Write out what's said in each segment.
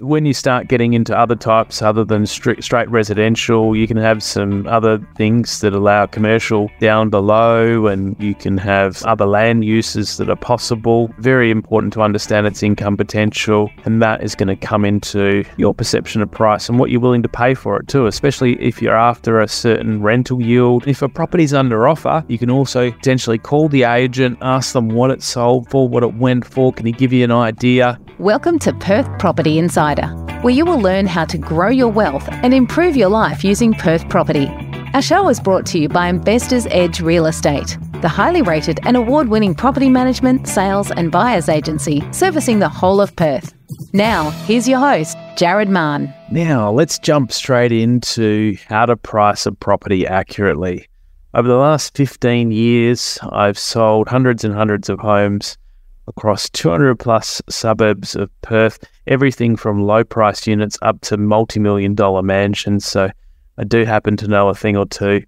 When you start getting into other types other than straight, straight residential, you can have some other things that allow commercial down below, and you can have other land uses that are possible. Very important to understand its income potential, and that is going to come into your perception of price and what you're willing to pay for it too, especially if you're after a certain rental yield. If a property's under offer, you can also potentially call the agent, ask them what it sold for, what it went for. Can he give you an idea? Welcome to Perth Property Insider, where you will learn how to grow your wealth and improve your life using Perth property. Our show is brought to you by Investors Edge Real Estate, the highly rated and award winning property management, sales, and buyers agency servicing the whole of Perth. Now, here's your host, Jarrad Mahon. Now, let's jump straight into how to price a property accurately. Over the last 15 years, I've sold hundreds and hundreds of homes across 200 plus suburbs of Perth, everything from low priced units up to multi million dollar mansions. So I do happen to know a thing or two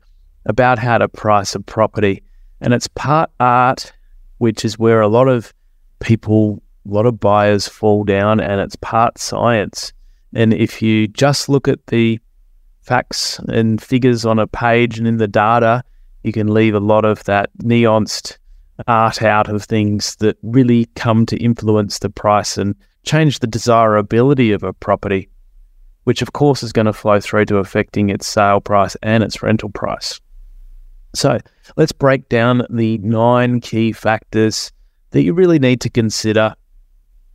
about how to price a property. And it's part art, which is where a lot of people, a lot of buyers fall down, and it's part science. And if you just look at the facts and figures on a page and in the data, you can leave a lot of that nuanced art out of things that really come to influence the price and change the desirability of a property, which of course is going to flow through to affecting its sale price and its rental price. So let's break down the nine key factors that you really need to consider.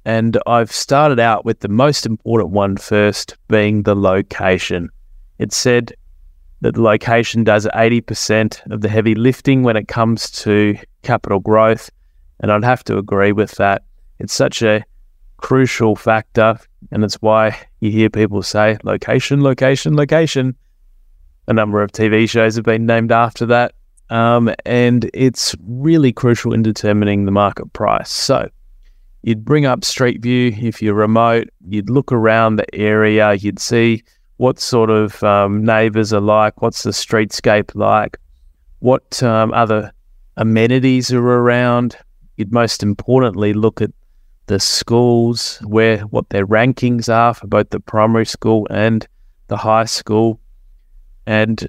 And I've started out with the most important one first, being the location. It said that the location does 80% of the heavy lifting when it comes to capital growth. And I'd have to agree with that. It's such a crucial factor. And it's why you hear people say location, location, location. A number of TV shows have been named after that. Um, and it's really crucial in determining the market price. So you'd bring up Street View if you're remote, you'd look around the area, you'd see what sort of um, neighbours are like, what's the streetscape like, what um, other amenities are around. You'd most importantly look at the schools, where what their rankings are for both the primary school and the high school, and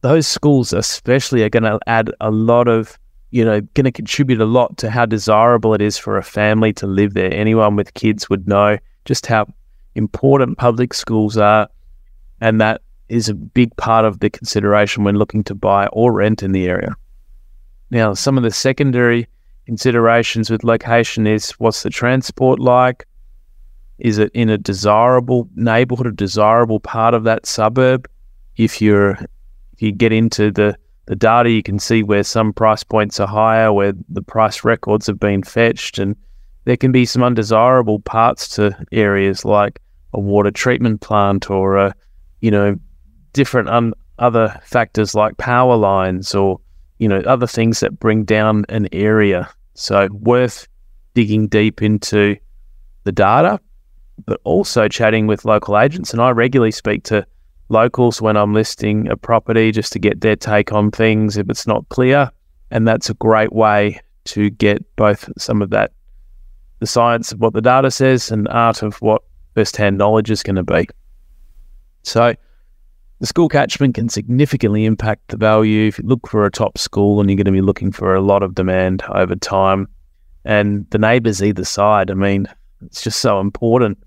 those schools especially are going to add a lot of you know going to contribute a lot to how desirable it is for a family to live there. Anyone with kids would know just how important public schools are, and that is a big part of the consideration when looking to buy or rent in the area. Now, some of the secondary considerations with location is what's the transport like? Is it in a desirable neighborhood, a desirable part of that suburb? If you're if you get into the, the data, you can see where some price points are higher, where the price records have been fetched, and there can be some undesirable parts to areas like a water treatment plant or a, you know, different un- other factors like power lines or you know, other things that bring down an area. So worth digging deep into the data, but also chatting with local agents. And I regularly speak to locals when I'm listing a property just to get their take on things if it's not clear. And that's a great way to get both some of that, the science of what the data says and art of what first hand knowledge is going to be. So the school catchment can significantly impact the value. If you look for a top school and you're going to be looking for a lot of demand over time, and the neighbours either side, I mean, it's just so important.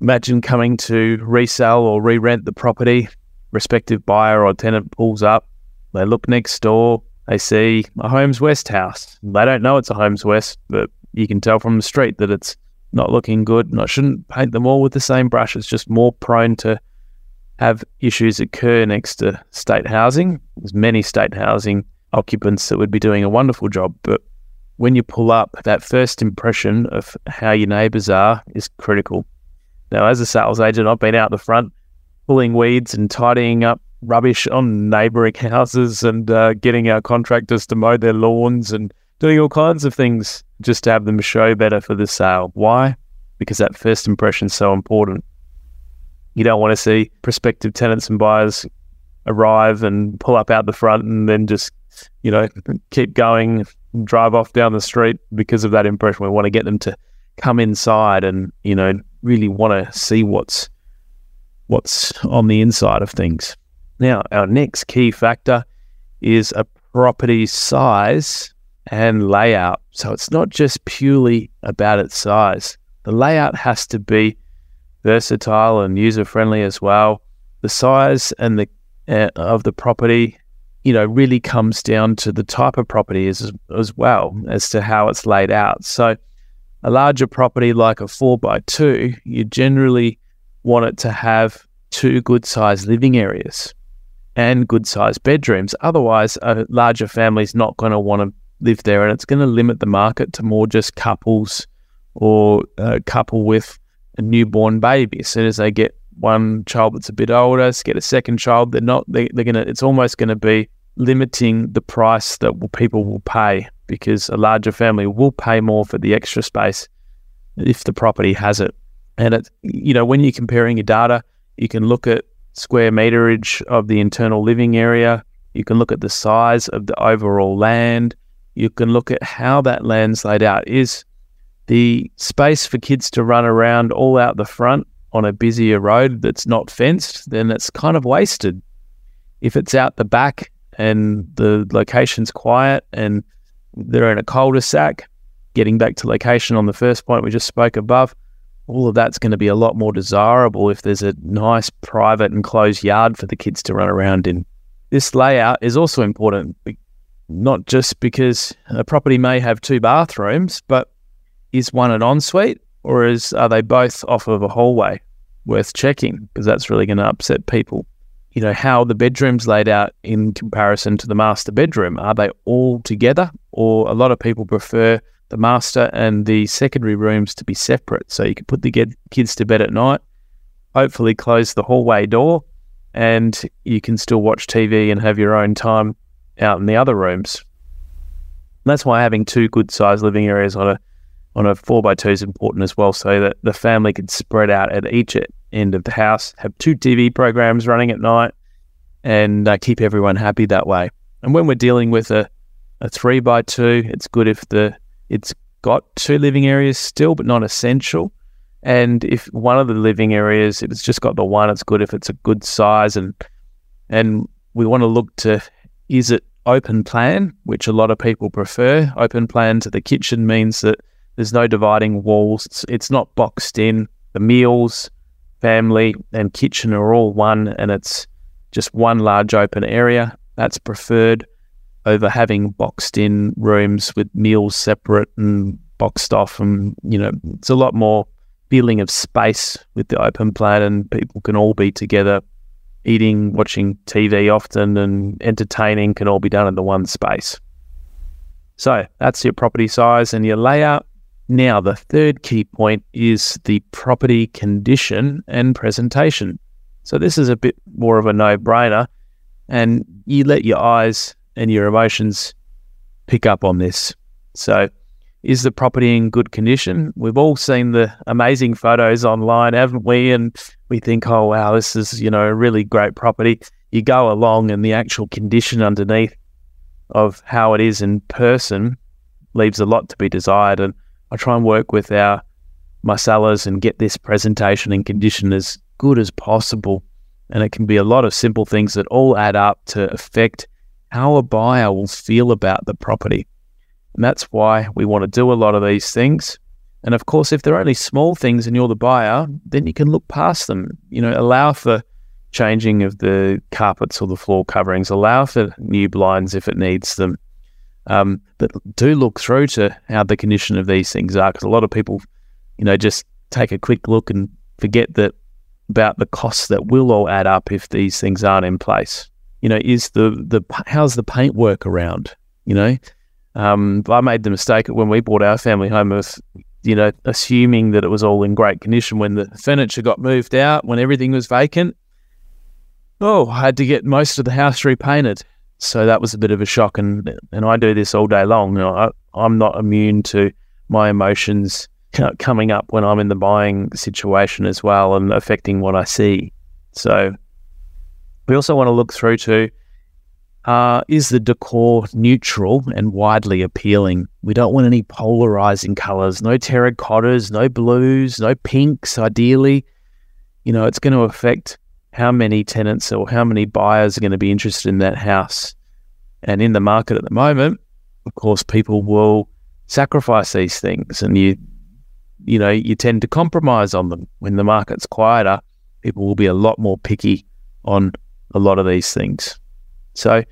Imagine coming to resell or re rent the property, respective buyer or tenant pulls up, they look next door, they see a Homeswest house. They don't know it's a Homeswest, but you can tell from the street that it's not looking good. And I shouldn't paint them all with the same brush. It's just more prone to have issues occur next to state housing. There's many state housing occupants that would be doing a wonderful job, but when you pull up, that first impression of how your neighbours are is critical. Now, as a sales agent, I've been out the front pulling weeds and tidying up rubbish on neighbouring houses and uh, getting our contractors to mow their lawns and doing all kinds of things just to have them show better for the sale. Why? Because that first impression is so important. You don't want to see prospective tenants and buyers arrive and pull up out the front and then just, you know, keep going, drive off down the street because of that impression. We want to get them to come inside and, you know, really want to see what's what's on the inside of things. Now, our next key factor is a property size and layout. So it's not just purely about its size. The layout has to be versatile and user friendly as well. The size and the uh, of the property, you know, really comes down to the type of property as as well as to how it's laid out. So, a larger property like a four by two, you generally want it to have two good sized living areas and good sized bedrooms. Otherwise, a larger family is not going to want to live there, and it's going to limit the market to more just couples or a couple with a newborn baby. As soon as they get one child that's a bit older, get a second child, they're not. They, they're to. It's almost going to be limiting the price that people will pay because a larger family will pay more for the extra space if the property has it. And it, you know, when you're comparing your data, you can look at square meterage of the internal living area. You can look at the size of the overall land. You can look at how that land's laid out. Is the space for kids to run around all out the front on a busier road that's not fenced, then it's kind of wasted. If it's out the back and the location's quiet and they're in a cul-de-sac, getting back to location on the first point we just spoke above, all of that's going to be a lot more desirable if there's a nice private enclosed yard for the kids to run around in. This layout is also important, not just because a property may have two bathrooms, but is one an ensuite or is are they both off of a hallway? Worth checking because that's really going to upset people. You know how the bedrooms laid out in comparison to the master bedroom. Are they all together, or a lot of people prefer the master and the secondary rooms to be separate. So you can put the kids to bed at night, hopefully close the hallway door, and you can still watch TV and have your own time out in the other rooms. That's why having two good sized living areas on a on a four by two is important as well, so that the family can spread out at each end of the house, have two TV programs running at night, and uh, keep everyone happy that way. And when we're dealing with a a three by two, it's good if the it's got two living areas still, but not essential. And if one of the living areas, if it's just got the one, it's good if it's a good size. And and we want to look to is it open plan, which a lot of people prefer. Open plan to the kitchen means that there's no dividing walls. It's, it's not boxed in. The meals, family, and kitchen are all one, and it's just one large open area. That's preferred over having boxed in rooms with meals separate and boxed off and you know it's a lot more feeling of space with the open plan and people can all be together eating watching tv often and entertaining can all be done in the one space so that's your property size and your layout now the third key point is the property condition and presentation so this is a bit more of a no-brainer and you let your eyes and your emotions pick up on this. So, is the property in good condition? We've all seen the amazing photos online, haven't we? And we think, oh, wow, this is, you know, a really great property. You go along and the actual condition underneath of how it is in person leaves a lot to be desired. And I try and work with our my sellers and get this presentation and condition as good as possible. And it can be a lot of simple things that all add up to affect how a buyer will feel about the property. And that's why we want to do a lot of these things. And of course, if they're only small things and you're the buyer, then you can look past them. You know, allow for changing of the carpets or the floor coverings, allow for new blinds if it needs them. Um, but do look through to how the condition of these things are, because a lot of people, you know, just take a quick look and forget that about the costs that will all add up if these things aren't in place you know, is the the how's the paint work around? You know, um, I made the mistake when we bought our family home of, you know, assuming that it was all in great condition when the furniture got moved out, when everything was vacant. Oh, I had to get most of the house repainted. So that was a bit of a shock. And and I do this all day long. You know, I, I'm not immune to my emotions coming up when I'm in the buying situation as well and affecting what I see. So we also want to look through to uh, is the decor neutral and widely appealing? We don't want any polarizing colors, no terracottas, no blues, no pinks, ideally. You know, it's going to affect how many tenants or how many buyers are going to be interested in that house. And in the market at the moment, of course, people will sacrifice these things and you you know, you tend to compromise on them. When the market's quieter, people will be a lot more picky on a lot of these things. So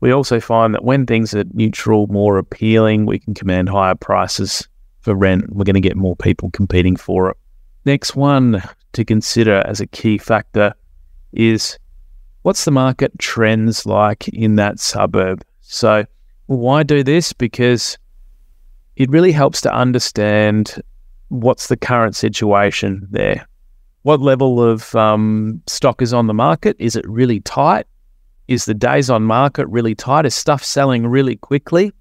we also find that when things are neutral, more appealing, we can command higher prices for rent. We're going to get more people competing for it. Next one to consider as a key factor is what's the market trends like in that suburb? So, why do this? Because it really helps to understand what's the current situation there. What level of um, stock is on the market? Is it really tight? Is the days on market really tight? Is stuff selling really quickly?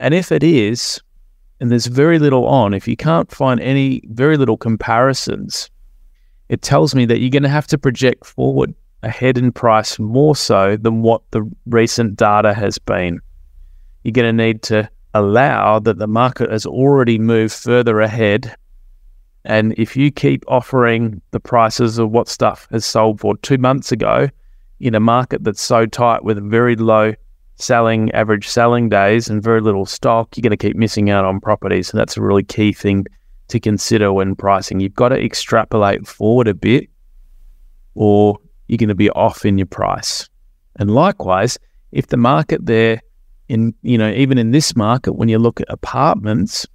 And if it is, and there's very little on, if you can't find any very little comparisons, it tells me that you're going to have to project forward ahead in price more so than what the recent data has been. You're going to need to allow that the market has already moved further ahead. And if you keep offering the prices of what stuff has sold for two months ago in a market that's so tight with very low selling average selling days and very little stock, you're going to keep missing out on properties. And that's a really key thing to consider when pricing. You've got to extrapolate forward a bit or you're going to be off in your price. And likewise, if the market there in you know even in this market when you look at apartments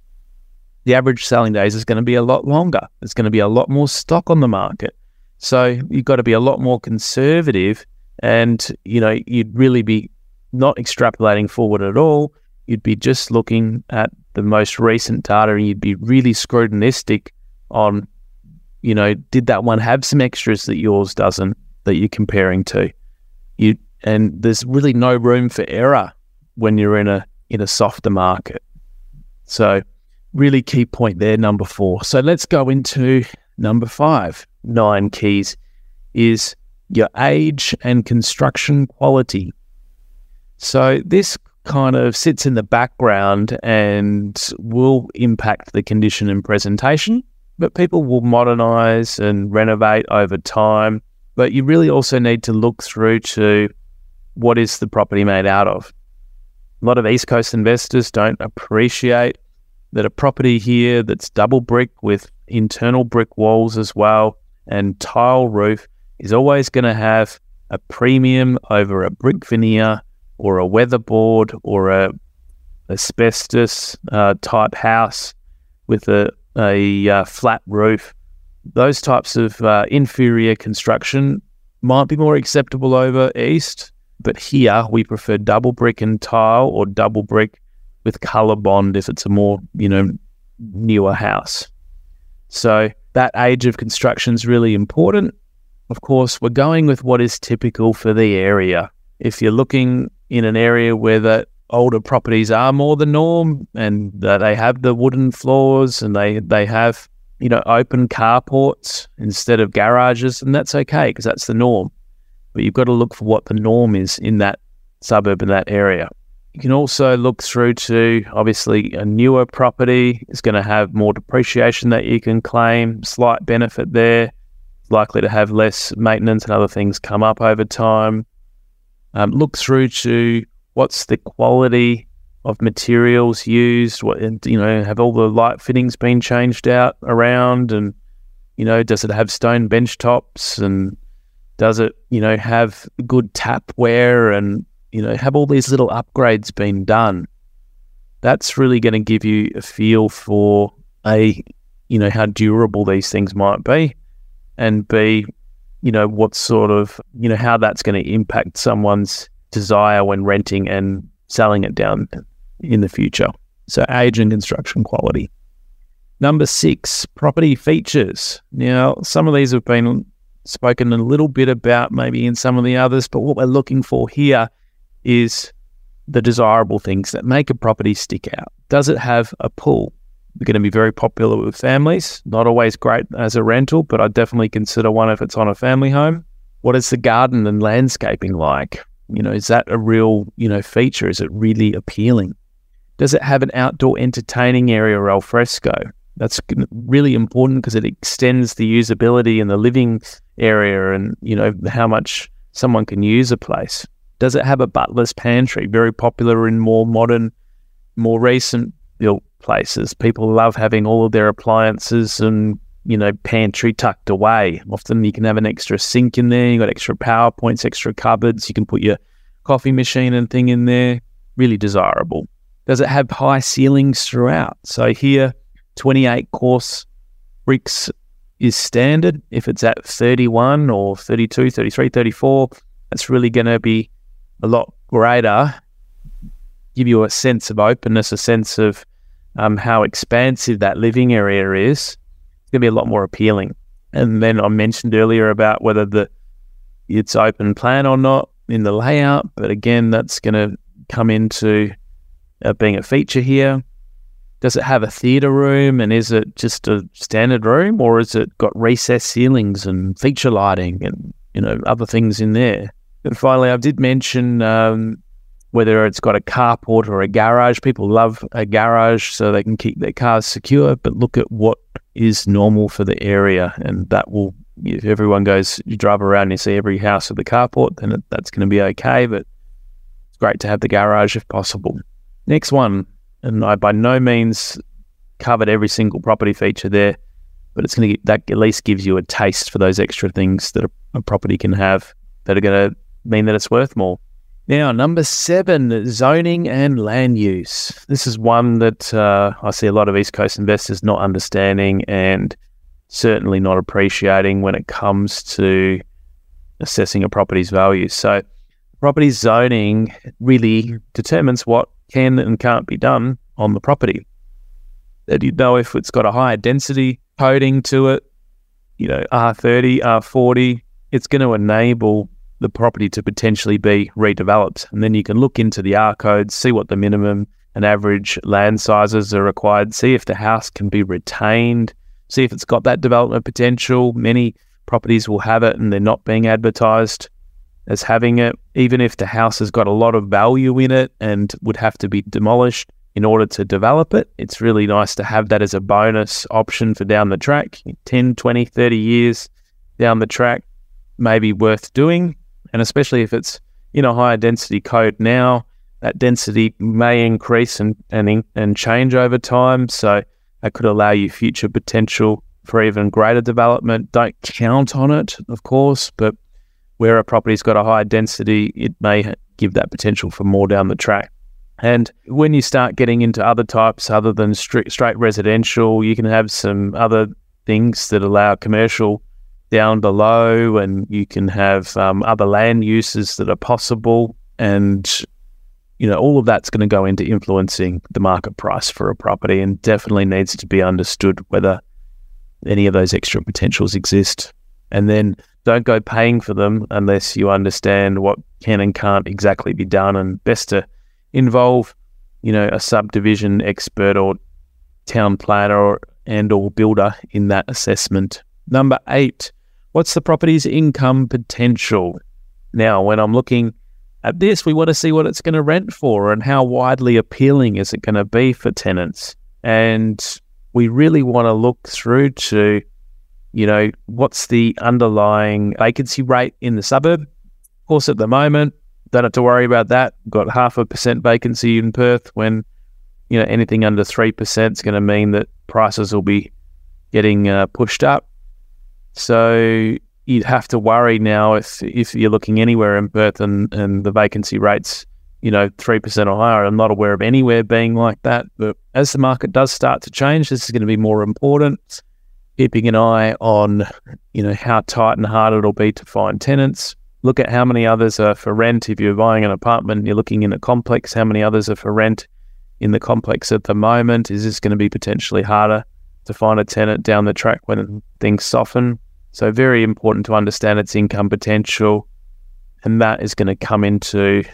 the average selling days is going to be a lot longer there's going to be a lot more stock on the market so you've got to be a lot more conservative and you know you'd really be not extrapolating forward at all you'd be just looking at the most recent data and you'd be really scrutinistic on you know did that one have some extras that yours doesn't that you're comparing to you and there's really no room for error when you're in a in a softer market. So really key point there, number four. So let's go into number five. Nine keys is your age and construction quality. So this kind of sits in the background and will impact the condition and presentation, but people will modernize and renovate over time. But you really also need to look through to what is the property made out of a lot of East Coast investors don't appreciate that a property here that's double brick with internal brick walls as well and tile roof is always going to have a premium over a brick veneer or a weatherboard or a asbestos uh, type house with a, a uh, flat roof. Those types of uh, inferior construction might be more acceptable over east but here we prefer double brick and tile or double brick with Colorbond if it's a more, you know, newer house. So that age of construction is really important. Of course, we're going with what is typical for the area. If you're looking in an area where the older properties are more the norm and that they have the wooden floors and they, they have, you know, open carports instead of garages, and that's okay because that's the norm but you've got to look for what the norm is in that suburb in that area. You can also look through to obviously a newer property is going to have more depreciation that you can claim, slight benefit there, likely to have less maintenance and other things come up over time. Um, look through to what's the quality of materials used, what and you know, have all the light fittings been changed out around? And you know, does it have stone bench tops? And does it, you know, have good tapware and, you know, have all these little upgrades been done? That's really going to give you a feel for A, you know, how durable these things might be, and B, you know, what sort of, you know, how that's going to impact someone's desire when renting and selling it down in the future. So, age and construction quality. Number six, property features. Now, some of these have been spoken a little bit about maybe in some of the others, but what we're looking for here is the desirable things that make a property stick out. Does it have a pool? Going to be very popular with families. Not always great as a rental, but I definitely consider one if it's on a family home. What is the garden and landscaping like? You know, is that a real, you know, feature? Is it really appealing? Does it have an outdoor entertaining area or al fresco? That's really important because it extends the usability in the living area and, you know, how much someone can use a place. Does it have a butler's pantry? Very popular in more modern, more recent built places. People love having all of their appliances and, you know, pantry tucked away. Often you can have an extra sink in there, you got extra power points, extra cupboards, you can put your coffee machine and thing in there. Really desirable. Does it have high ceilings throughout? So here, 28 course bricks is standard. If it's at 31 or 32, 33, 34, that's really going to be a lot greater, give you a sense of openness, a sense of um, how expansive that living area is. It's going to be a lot more appealing. And then I mentioned earlier about whether the it's open plan or not in the layout, but again, that's going to come into uh, being a feature here. Does it have a theatre room and is it just a standard room or is it got recessed ceilings and feature lighting and you know other things in there? And finally, I did mention um, whether it's got a carport or a garage. People love a garage so they can keep their cars secure, but look at what is normal for the area, and that will. If everyone goes, you drive around and you see every house with a carport, then that's going to be okay. But it's great to have the garage if possible. Next one, and I by no means covered every single property feature there, but it's going to that at least gives you a taste for those extra things that a, a property can have that are going to mean that it's worth more. Now, number seven, zoning and land use. This is one that uh, I see a lot of East Coast investors not understanding and certainly not appreciating when it comes to assessing a property's value. So, property zoning really determines what can and can't be done on the property. That you know if it's got a higher density coding to it, you know, R30, R40, it's going to enable the property to potentially be redeveloped. And then you can look into the R codes, see what the minimum and average land sizes are required, see if the house can be retained, see if it's got that development potential. Many properties will have it and they're not being advertised as having it, even if the house has got a lot of value in it and would have to be demolished in order to develop it. It's really nice to have that as a bonus option for down the track, 10, 20, 30 years down the track, maybe worth doing. And especially if it's in a higher density code now, that density may increase and, and, and change over time. So that could allow you future potential for even greater development. Don't count on it, of course, but where a property's got a higher density, it may give that potential for more down the track. And when you start getting into other types other than straight, straight residential, you can have some other things that allow commercial down below, and you can have um, other land uses that are possible. And, you know, all of that's going to go into influencing the market price for a property and definitely needs to be understood whether any of those extra potentials exist. And then don't go paying for them unless you understand what can and can't exactly be done. And best to involve, you know, a subdivision expert or town planner or, and or builder in that assessment. Number eight, What's the property's income potential? Now, when I'm looking at this, we want to see what it's going to rent for and how widely appealing is it going to be for tenants. And we really want to look through to, you know, what's the underlying vacancy rate in the suburb. Of course, at the moment, don't have to worry about that. Got half a percent vacancy in Perth when, you know, anything under 3% is going to mean that prices will be getting uh, pushed up. So you'd have to worry now if if you're looking anywhere in Perth and, and the vacancy rates, you know, three percent or higher. I'm not aware of anywhere being like that. But as the market does start to change, this is going to be more important. Keeping an eye on, you know, how tight and hard it'll be to find tenants. Look at how many others are for rent. If you're buying an apartment, you're looking in a complex. How many others are for rent in the complex at the moment? Is this going to be potentially harder to find a tenant down the track when things soften? So, very important to understand its income potential. And that is going to come into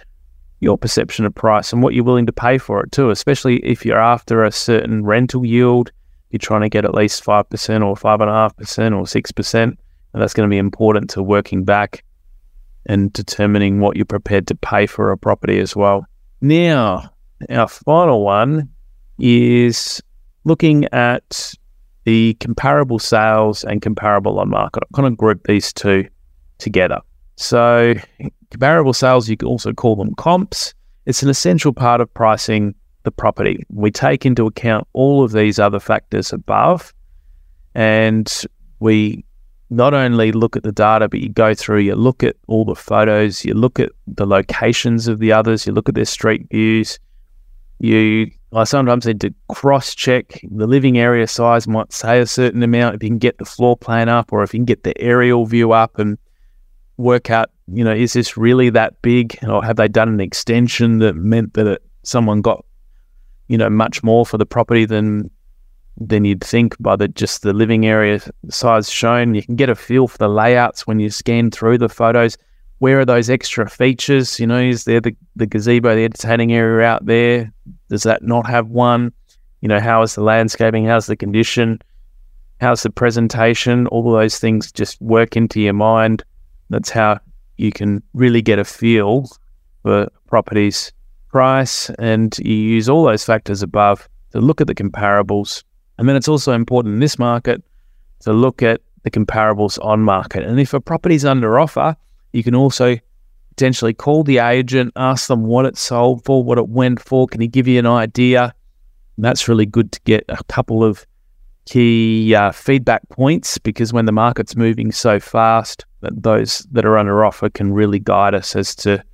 your perception of price and what you're willing to pay for it too, especially if you're after a certain rental yield. You're trying to get at least 5% or 5.5% or 6%. And that's going to be important to working back and determining what you're prepared to pay for a property as well. Now, our final one is looking at the comparable sales and comparable on market. I kind of group these two together. So, comparable sales, you can also call them comps. It's an essential part of pricing the property. We take into account all of these other factors above, and we not only look at the data, but you go through, you look at all the photos, you look at the locations of the others, you look at their street views. You, I sometimes need to cross check the living area size might say a certain amount if you can get the floor plan up or if you can get the aerial view up and work out, you know, is this really that big or have they done an extension that meant that it, someone got, you know, much more for the property than than you'd think by the just the living area size shown. You can get a feel for the layouts when you scan through the photos. Where are those extra features? You know, is there the, the gazebo, the entertaining area out there? Does that not have one? You know, how is the landscaping? How's the condition? How's the presentation? All of those things just work into your mind. That's how you can really get a feel for properties price and you use all those factors above to look at the comparables and then it's also important in this market to look at the comparables on market. And if a property's under offer, you can also potentially call the agent, ask them what it sold for, what it went for. Can he give you an idea? And that's really good to get a couple of key uh, feedback points because when the market's moving so fast, that those that are under offer can really guide us as to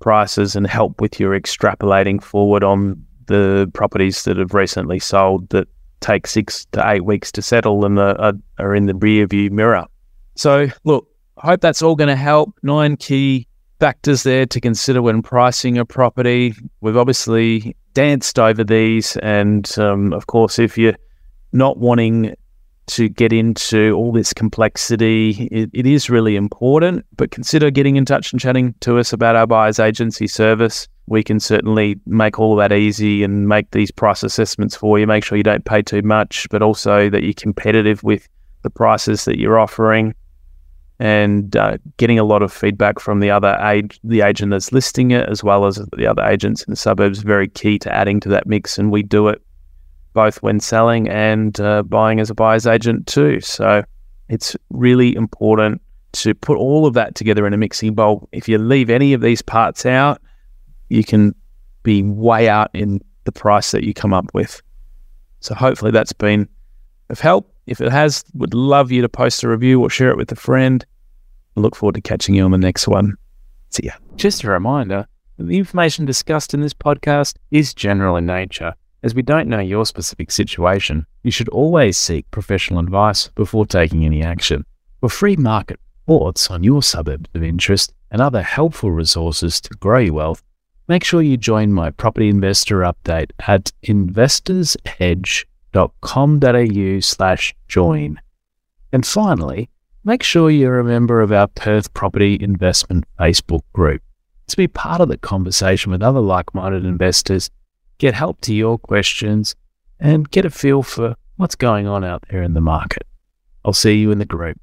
prices and help with your extrapolating forward on the properties that have recently sold that take six to eight weeks to settle and are, are in the rear view mirror. So, look, I hope that's all going to help. Nine key factors there to consider when pricing a property. We've obviously danced over these. And um, of course, if you're not wanting to get into all this complexity, it, it is really important. But consider getting in touch and chatting to us about our buyer's agency service we can certainly make all that easy and make these price assessments for you. Make sure you don't pay too much, but also that you're competitive with the prices that you're offering. And uh, getting a lot of feedback from the other age, the agent that's listing it, as well as the other agents in the suburbs, very key to adding to that mix. And we do it both when selling and uh, buying as a buyer's agent too. So it's really important to put all of that together in a mixing bowl. If you leave any of these parts out, you can be way out in the price that you come up with. So hopefully that's been of help. If it has, would love you to post a review or share it with a friend. I look forward to catching you on the next one. See ya. Just a reminder the information discussed in this podcast is general in nature. As we don't know your specific situation, you should always seek professional advice before taking any action. For free market reports on your suburbs of interest and other helpful resources to grow your wealth, make sure you join my property investor update at investorsedge.com.au slash join. And finally, make sure you're a member of our Perth Property Investment Facebook group to be part of the conversation with other like minded investors, get help to your questions, and get a feel for what's going on out there in the market. I'll see you in the group.